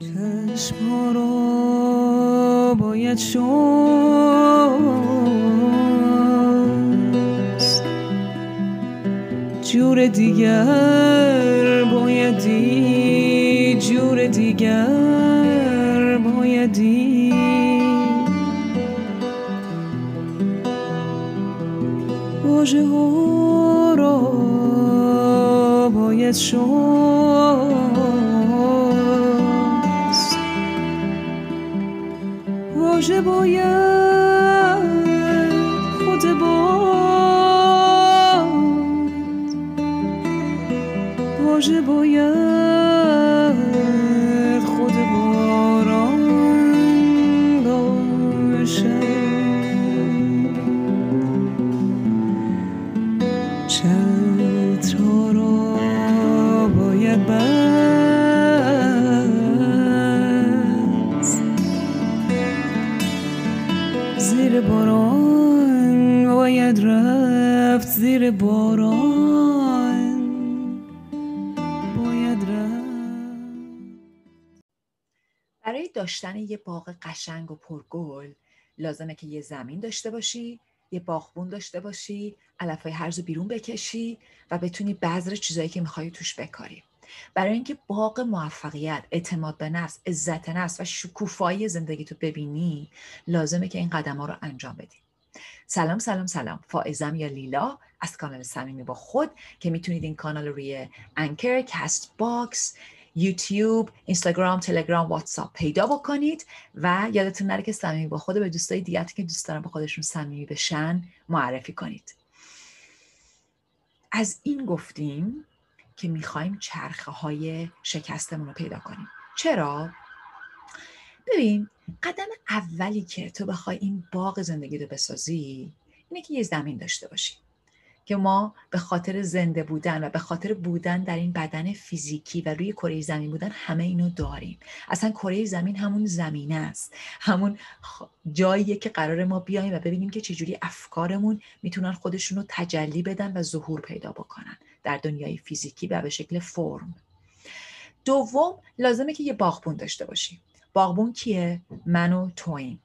چشم را باید شست. جور دیگر بایدی جور دیگر بایدی. واژه ها را باید شست. واژه باید داشتن یه باغ قشنگ و پرگل. لازمه که یه زمین داشته باشی یه باغبون داشته باشی علفهای هرز رو بیرون بکشی و بتونی بذر چیزایی که می‌خوای توش بکاری. برای اینکه باغ موفقیت اعتماد به نفس عزت نفس و شکوفایی زندگی تو ببینی لازمه که این قدم ها رو انجام بدی. سلام سلام سلام. فائزم یا لیلا از کانال صمیمی با خود که می‌تونید این کانال رو روی Anchor Castbox یوتیوب اینستاگرام تلگرام واتساپ پیدا بکنید و یادتون نره که صمیمی با خود به دوستای دیگه که دوست دارن با خودشون صمیمی بشن معرفی کنید. از این گفتیم که می‌خوایم چرخه های شکستمون رو پیدا کنیم. چرا؟ ببین قدم اولی که تو بخوای این باغ زندگی رو بسازی اینه که یه زمین داشته باشی. که ما به خاطر زنده بودن و به خاطر بودن در این بدن فیزیکی و روی کره زمین بودن همه اینو داریم. اصلا کره زمین همون زمینه است. همون جاییه که قرار ما بیایم و ببینیم که چجوری افکارمون می‌تونن خودشون رو تجلی بدن و ظهور پیدا بکنن در دنیای فیزیکی و به شکل فرم. دوم لازمه که یه باغبون داشته باشی باغبون کیه؟ من و تویم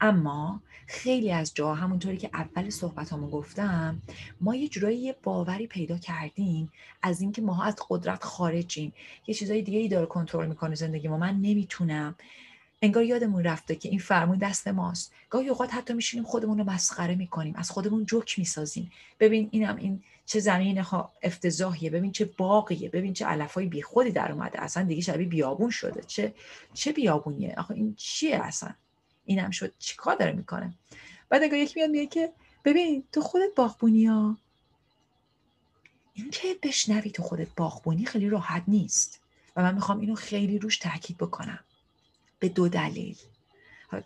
اما خیلی از جا همونطوری که اول صحبت همون گفتم ما یه جورایی یه باوری پیدا کردیم از اینکه ماها از قدرت خارجیم. یه چیزای دیگه ای داره کنترل می‌کنه زندگی ما. من نمی‌تونم. انگار یادمون رفته که این فرمون دست ماست. گاهی اوقات حتی میشینیم خودمون رو مسخره می‌کنیم. از خودمون جوک می‌سازیم. ببین اینم این چه زمین ها افتضاحیه. ببین چه باقیه ببین چه علفای بی خودی در اومده. اصلا دیگه شبیه بیابون شده. چه چه بیابونیه؟ آخه این چیه اصلا؟ اینم شد. چیکار داره می‌کنه؟ بعد انگار یکی میاد میگه که ببین تو خودت باغبونی ها این که بشنوی تو خودت باغبونی خیلی راحت نیست. و من می‌خوام اینو خیلی روش تاکید بکنم. به دو دلیل.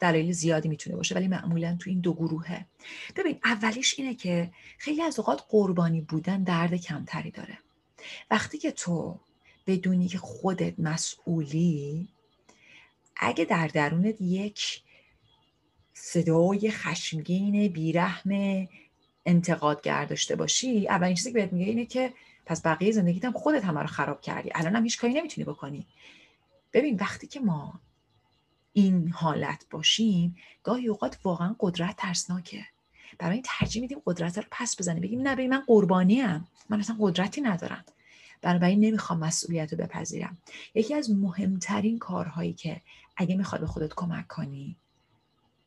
دلایل زیادی می‌تونه باشه ولی معمولا تو این دو گروهه. ببین اولیش اینه که خیلی از اوقات قربانی بودن درد کمتری داره. وقتی که تو بدونی که خودت مسئولی اگه در درونت یک صدای خشمگین بیرحم انتقادگر داشته باشی اولین چیزی که بهت میگه اینه که پس بقیه زندگیت هم خودت همه رو خراب کردی. الان هم هیچ کاری نمی‌تونی بکنی. ببین وقتی که ما این حالت باشیم گاهی اوقات واقعا قدرت ترسناکه. برای این ترجیح میدیم قدرت رو پس بزنیم. بگیم نه من قربانی ام من اصلا قدرتی ندارم. بنابراین نمی‌خوام مسئولیت رو بپذیرم. یکی از مهمترین کارهایی که اگه می‌خوای به خودت کمک کنی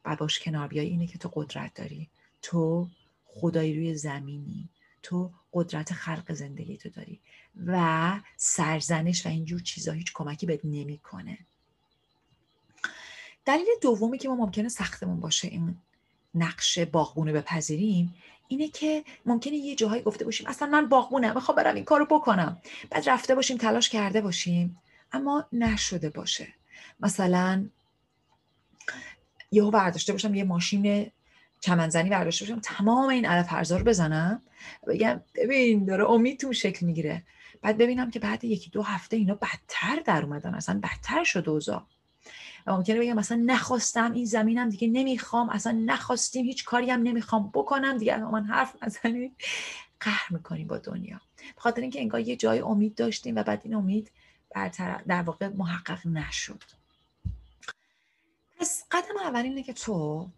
و باش کنار بیای اینه که تو قدرت داری. تو خدایی روی زمینی. تو قدرت خلق زندگی تو داری. و سرزنش و اینجور چیزا هیچ کمکی بهت نمی‌کنه. دلیل دومی که ما ممکنه سختمون باشه این نقش باغبون رو بپذیریم اینه که ممکنه یه جاهایی گفته باشیم اصلا من باغبونم می‌خوام برم این کارو بکنم. بعد رفته باشیم تلاش کرده باشیم اما نشده باشه. مثلا یهو برداشته باشم یه ماشین چمنزنی برداشته باشم تمام این علف هرزا رو بزنم. بگم ببین داره امید تو شکل می‌گیره. بعد ببینم که بعد یکی دو هفته اینا بدتر در اومدن اصلا بدتر شد اوضاع. و ممکنه بگم مثلا نخواستم این زمینم دیگه نمی‌خوام اصلا نخواستیم هیچ کاری هم نمی‌خوام بکنم دیگه من حرف نزنیم قهر می‌کنیم با دنیا. به خاطر اینکه انگار یه جای امید داشتیم و بعد این امید در واقع محقق نشد. قدم اول اینه که تو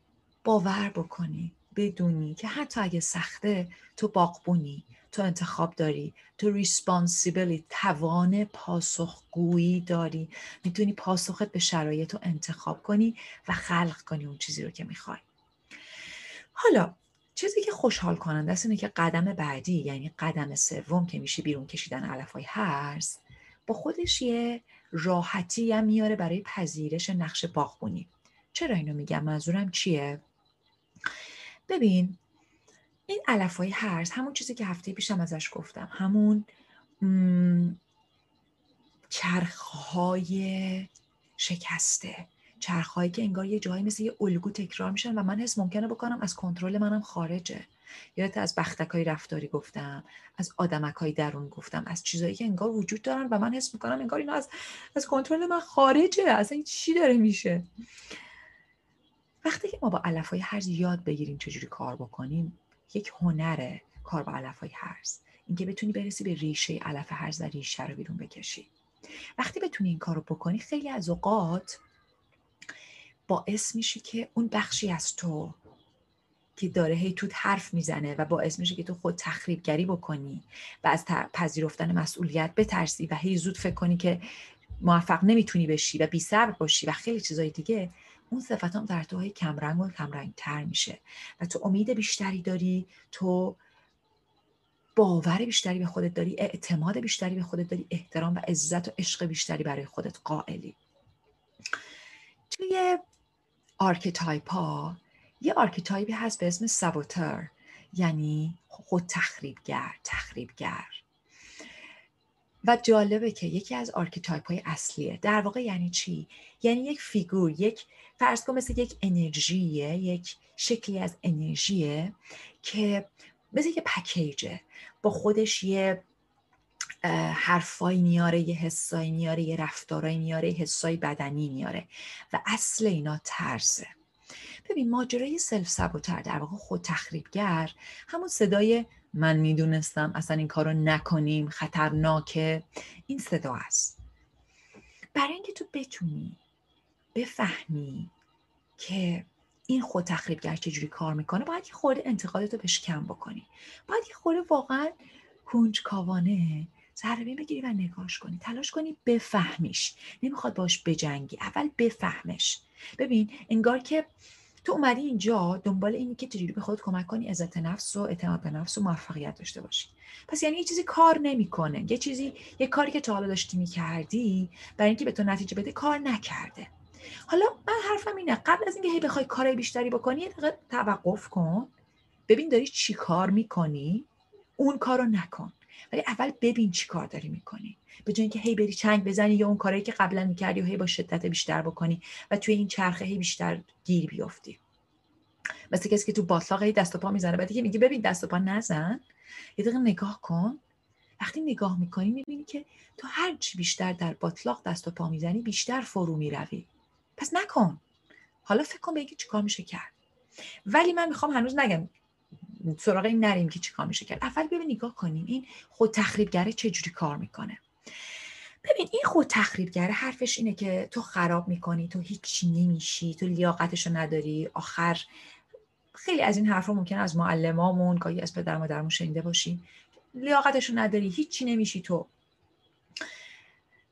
باور بکنی بدونی که حتی اگه سخته تو باقبونی تو انتخاب داری تو ریسپانسیبلی توان پاسخگویی داری. می‌تونی پاسخت به شرایط رو انتخاب کنی و خلق کنی اون چیزی رو که می‌خوای. حالا چیزی که خوشحال کننده است اینه که قدم بعدی یعنی قدم سوم که میشه بیرون کشیدن علفای هرز با خودش یه راحتی هم میاره برای پذیرش نقش باغبونی. چرا اینو میگم؟ منظورم چیه؟ ببین این علفای هرز همون چیزی که هفته پیشم ازش گفتم همون چرخهای شکسته چرخهایی که انگار یه جایی مثل یه الگو تکرار میشن و من حس ممکنه بکنم از کنترل منم خارجه. یادت از بختک رفتاری گفتم از آدمک های درون گفتم از چیزایی که انگار وجود دارن و من حس می‌کنم انگار اینا از از کنترل من خارجه اصلا چی داره میشه. وقتی که ما با علف های هرز یاد بگیریم چجوری کار بکنیم یک هنره کار با علف های هرز. اینکه بتونی برسی به ریشه علف هرز و ریشه رو بیرون بکشی. وقتی بتونی این کار رو بکنی خیلی از اوقات باعث میشه که اون بخشی از تو که داره هی توت حرف می‌زنه و باعث میشه که تو خود تخریبگری بکنی و از پذیرفتن مسئولیت بترسی و هی زود فکر کنی که موفق نمی‌تونی بشی و بی صبر باشی و خیلی چیزای دیگه اون صفت هم در تو کمرنگ و کمرنگ تر میشه و تو امید بیشتری داری تو باور بیشتری به خودت داری اعتماد بیشتری به خودت داری احترام و عزت و عشق بیشتری برای خودت قائلی. توی archetype ها یه archetype ی هست به اسم saboteur یعنی خود تخریبگر تخریبگر. و جالبه که یکی از archetype های اصلیه. در واقع یعنی چی؟ یعنی یک فیگور یک فرض کن مثل یک انرژیه یک شکلی از انرژیه که مثل یک پکیجه. با خودش یه حرفایی میاره یه حسایی میاره یه رفتارایی میاره یه حسای بدنی میاره و اصل اینا ترسه. ببین ماجرای سلف سبوتر در واقع خود تخریبگر همون صدای من می‌دونستم اصلا این کارو نکنیم خطرناکه این صدا است. برای اینکه تو بتونی بفهمی که این خود تخریبگر چجوری کار می‌کنه باید یه خورده انتقادتو بهش کم بکنی. باید یه خورده واقعا کنجکاوانه ذره بگیری و نگاش کنی. تلاش کنی بفهمیش. نمی‌خواد باش بجنگی. اول بفهمش. ببین انگار که تو اومدی اینجا دنبال اینی که چجوری به خودت کمک کنی عزت نفس و اعتماد به نفس و موفقیت داشته باشی. پس یعنی یه چیزی کار نمی‌کنه. یه چیزی یه کاری که تا حالا داشتی می‌کردی برای اینکه به تو نتیجه بده کار نکرده. حالا من حرفم اینه قبل از اینکه هی بخوای کار بیشتری بکنی یه دقیقه توقف کن. ببین داری چی کار می‌کنی؟ اون کارو نکن. ولی اول ببین چی کار داری می‌کنی. به جای اینکه هی بری چنگ بزنی یا اون کاری که قبلا می‌کردی و هی با شدت بیشتر بکنی و توی این چرخه هی بیشتر گیر بیفتی. مثل کسی که تو باطلاق هی دست و پا می‌زنه بعد که میگه ببین دست و پا نزن. یه دقیقه نگاه کن. وقتی نگاه می‌کنی می‌بینی که تو هر چی بیشتر در باطلاق دست و پا می‌زنی بیشتر فرو می‌روی. پس نکن. حالا فکر کن بگی چیکار میشه کرد. ولی من می‌خوام هنوز نگم. سراغ این نریم که چیکار میشه کرد. اول ببین نگاه کنیم این خود تخریبگره چجوری کار می‌کنه. ببین این خود تخریبگره حرفش اینه که تو خراب می‌کنی تو هیچی نمیشی تو لیاقتشو نداری. آخر خیلی از این حرفا ممکن از معلمامون گاهی از پدر مادرمون شنیده باشیم. لیاقتشو نداری هیچی نمیشی تو.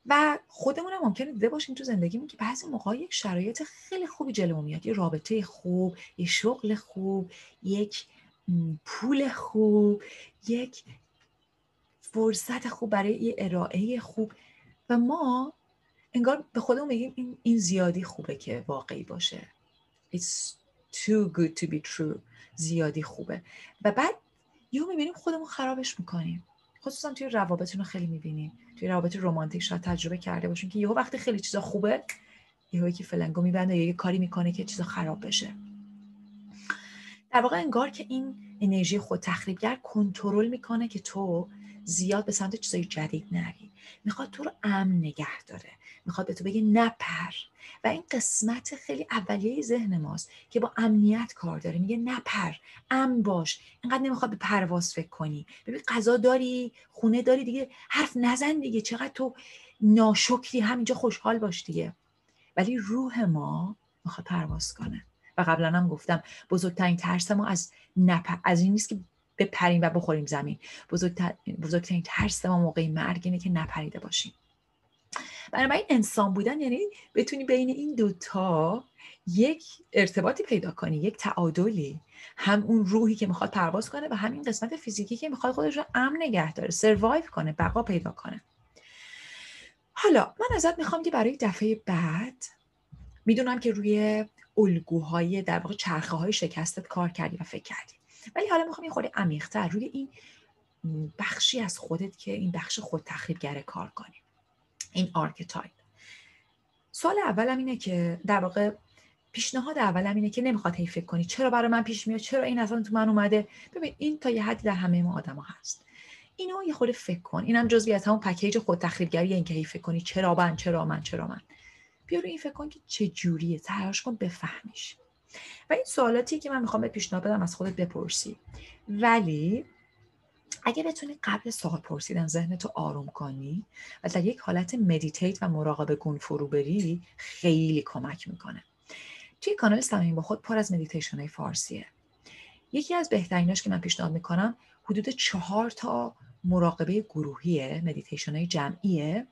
و خودمون هم ممکنه دیده باشیم تو زندگیمون که بعضی موقع یک شرایط خیلی خوبی جلو میاد. یه رابطه خوب یه شغل خوب یک پول خوب یک فرصت خوب برای یه ارائه خوب. و ما انگار به خودمون میگیم این, زیادی خوبه که واقعی باشه. It's too good to be true. زیادی خوبه. و بعد یهو می‌بینیم خودمون خرابش می‌کنیم. خصوصا توی روابطتون رو خیلی می‌بینیم توی روابط رمانتیک شاید تجربه کرده باشین که یهو وقتی خیلی چیزا خوبه یهو که فلنگو میبنده یا یه کاری می‌کنه که چیزا خراب بشه. در واقع انگار که این انرژی خود تخریبگر کنترل می‌کنه که تو زیاد به سمت چیزای جدید نری. می‌خواد تو رو امن نگه داره. می‌خواد به تو بگه نپر و این قسمت خیلی اولیه ذهن ماست که با امنیت کار داره. میگه نپر امن باش. اینقدر نمی‌خواد به پرواز فکر کنی. ببین غذا داری خونه داری دیگه. حرف نزن دیگه. چقدر تو ناشکری. همینجا خوشحال باش دیگه. ولی روح ما می‌خواد پرواز کنه. و قبلا هم گفتم بزرگترین ترس ما از نپ... از این نیست که بپریم و بخوریم زمین. بزرگتر... بزرگترین ترس ما موقع مرگ اینه که نپریده باشیم. بنابراین انسان بودن یعنی بتونی بین این دوتا یک ارتباطی پیدا کنی یک تعادلی. هم اون روحی که می‌خواد پرواز کنه و همین قسمت فیزیکی که می‌خواد خودش رو امن نگه داره سروایو کنه بقا پیدا کنه. حالا من ازت می‌خوام که برای دفعه بعد می‌دونم که روی الگوهای در واقع چرخه های شکستت کار کردی و فکر کردی. ولی حالا می‌خوام یه خورده عمیقتر روی این بخشی از خودت که این بخش خود تخریبگره کار کنی. این archetype سوال اولم اینه که در واقع پیشنهاد اولم اینه که نمی‌خواد هی فکر کنی چرا برای من پیش میاد چرا این اصلا تو من اومده. ببین این تا یه حدی در همه ما آدما هست. اینو یه خورده فکر کن. اینم جزوی از همون پکیج خود تخریبگری این که هی فکر کنی چرا من چرا من چرا من. بیا رو این فکر کن که چه جوریه. تلاش کن بفهمیش. و این سوالاتی که من می‌خوام به پیشنهاد بدم از خودت بپرسی. ولی اگه بتونی قبل سوال پرسیدن ذهنتو آروم کنی و در یک حالت meditate و مراقبه گون فرو بری خیلی کمک می‌کنه. توی کانال صمیم با خود پر از مدیتیشن های فارسیه. یکی از بهتریناش که من پیشنهاد می‌کنم حدود چهار تا مراقبه گروهیه مدیتیشن های جمعیه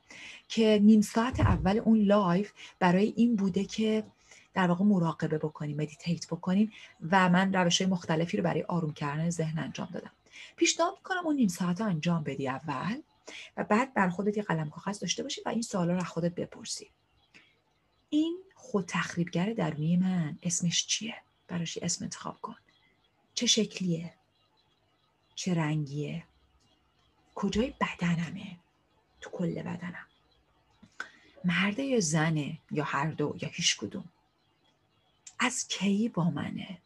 که نیم ساعت اول اون live برای این بوده که در واقع مراقبه بکنیم meditate بکنیم و من روش های مختلفی رو برای آروم کردن ذهن انجام دادم. پیشنهاد می‌کنم اون نیم ساعت رو انجام بدی اول و بعد بر خودت یه قلم کاغذ داشته باشی و این سوالا رو خودت بپرسی. این خود تخریبگر درونی من اسمش چیه؟ براش اسم انتخاب کن. چه شکلیه؟ چه رنگیه؟ کجای بدنمه؟ تو کل بدنم. مرده یا زنه یا هر دو یا هیچ کدوم. از کی با منه؟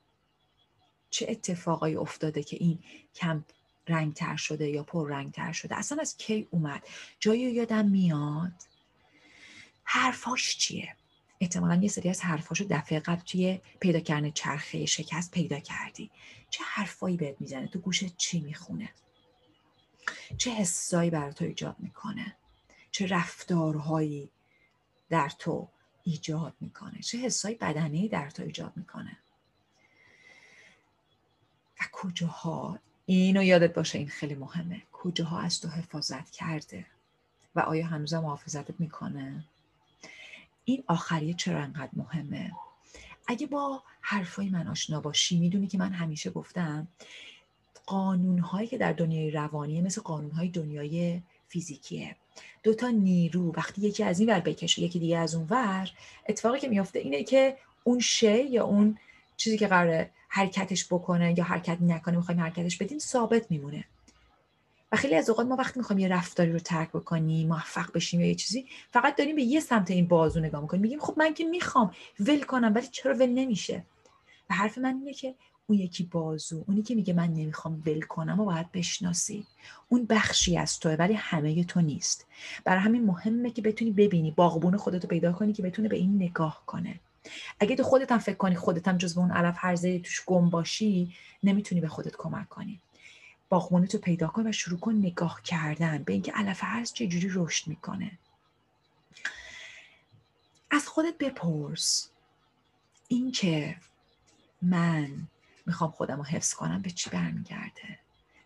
چه اتفاقایی افتاده که این کم رنگ تر شده یا پر رنگ تر شده؟ اصلا از کی اومد؟ جایی یادم میاد. حرفاش چیه؟ احتمالا یه سری از حرفاشو دفعه قبل توی پیدا کردن چرخه شکست پیدا کردی. چه حرفایی بهت می‌زنه؟ تو گوشت چی می‌خونه؟ چه حسایی بر تو ایجاد می‌کنه؟ چه رفتارهایی در تو ایجاد می‌کنه. چه حسایی بدنی در تو ایجاد می‌کنه. و کجاها اینو یادت باشه این خیلی مهمه. کجاها از تو حفاظت کرده؟ و آیا هنوزم محافظتت می‌کنه؟ این آخریه چرا انقدر مهمه؟ اگه با حرفای من آشنا باشی می‌دونی که من همیشه گفتم قانون هایی که در دنیای روانیه مثل قانون های دنیای فیزیکیه. دوتا نیرو وقتی یکی از این ور بکشه یکی دیگه از اون ور اتفاقی که میافته اینه که اون شی یا اون چیزی که قراره حرکتش بکنه یا حرکت نکنه می‌خوایم حرکتش بدیم ثابت میمونه. و خیلی از اوقات ما وقتی می‌خوایم یه رفتاری رو ترک بکنیم موفق بشیم یا یه چیزی فقط داریم به یه سمت این بازو نگاه می‌کنیم. میگیم خب من که می‌خوام ول کنم ولی چرا ول نمیشه؟ و حرف من اینه که اون یکی بازو اونی که میگه من نمی‌خوام ول کنم و باید بشناسی. اون بخشی از توه ولی همه تو نیست. برای همین مهمه که بتونی ببینی باغبون خودتو پیدا کنی که بتونه به این نگاه کنه. اگه تو خودت هم فکر کنی خودت هم جزو اون علف هرزه توش گم باشی نمی‌تونی به خودت کمک کنی. باغبونت رو پیدا کن و شروع کن نگاه کردن به اینکه علف هرز چجوری رشد می‌کنه. از خودت بپرس. اینکه من می‌خوام خودم رو حفظ کنم به چی برمیگرده؟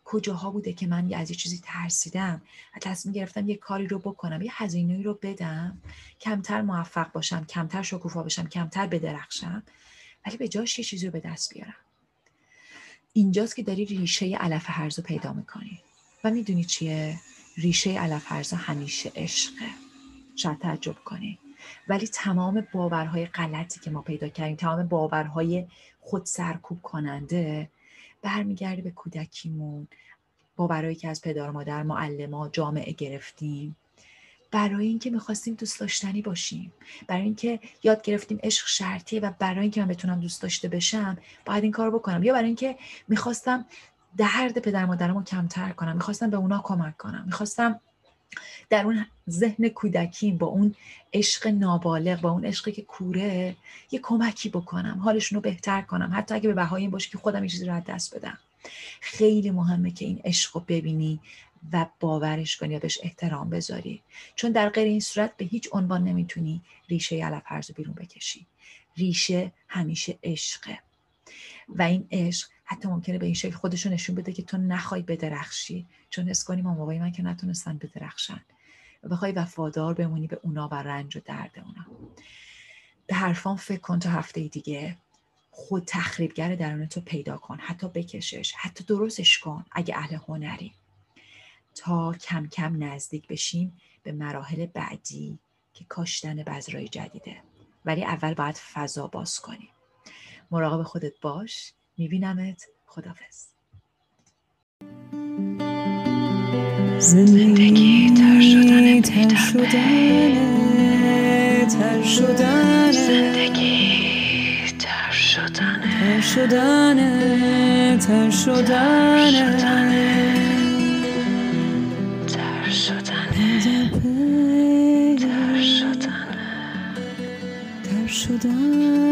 کجاها بوده که من از یه چیزی ترسیدم؟ و تصمیم گرفتم یه کاری رو بکنم یه هزینه رو بدم. کمتر موفق باشم کمتر شکوفا باشم کمتر بدرخشم. ولی به جاش یه چیزی رو به دست بیارم. اینجاست که داری ریشه علف هرز رو پیدا می‌کنی. و می‌دونی چیه؟ ریشه علف هرز همیشه عشقه. شاید تعجب کنی. ولی تمام باورهای غلطی که ما پیدا کردیم تمام باورهای خود سرکوب کننده برمیگرده به کودکیمون باورهایی که از پدر مادر معلما جامعه گرفتیم. برای اینکه می‌خواستیم دوست داشتنی باشیم برای اینکه یاد گرفتیم عشق شرطیه و برای اینکه من بتونم دوست داشته بشم باید این کار بکنم. یا برای اینکه می‌خواستم درد پدر مادرم رو کمتر کنم می‌خواستم به اونا کمک کنم می‌خواستم در اون ذهن کودکیم با اون عشق نابالغ با اون عشقی که کوره یه کمکی بکنم حالشون رو بهتر کنم. حتی اگه به بهای این باشه که خودم یه چیزی رو دست بدم. خیلی مهمه که این عشق رو ببینی و باورش کنی و بهش احترام بذاری. چون در غیر این صورت به هیچ عنوان نمی‌تونی ریشه علف رو بیرون بکشی. ریشه همیشه عشقه. و این عشق حتی ممکنه به این شکل خودشو نشون بده که تو نخوای بدرخشی. چون حس کنی مامابای من که نتونستن بدرخشن. و بخوای وفادار بمونی به اونا و رنج و درد اونا. به حرفان فکر کن تا هفته دیگه. خود تخریبگر درون تو پیدا کن. حتی بکشش. حتی درستش کن. اگه اهل هنری. تا کم کم نزدیک بشیم به مراحل بعدی که کاشتن بذرای جدیده. ولی اول باید فضا باز کنیم مراقب خودت باش. میبینمت. خدافز زندگی تر شدن تر شدن تر شدن. زندگی تر شدن. تر شدن. تر شدن. تر شدن. تر شدن.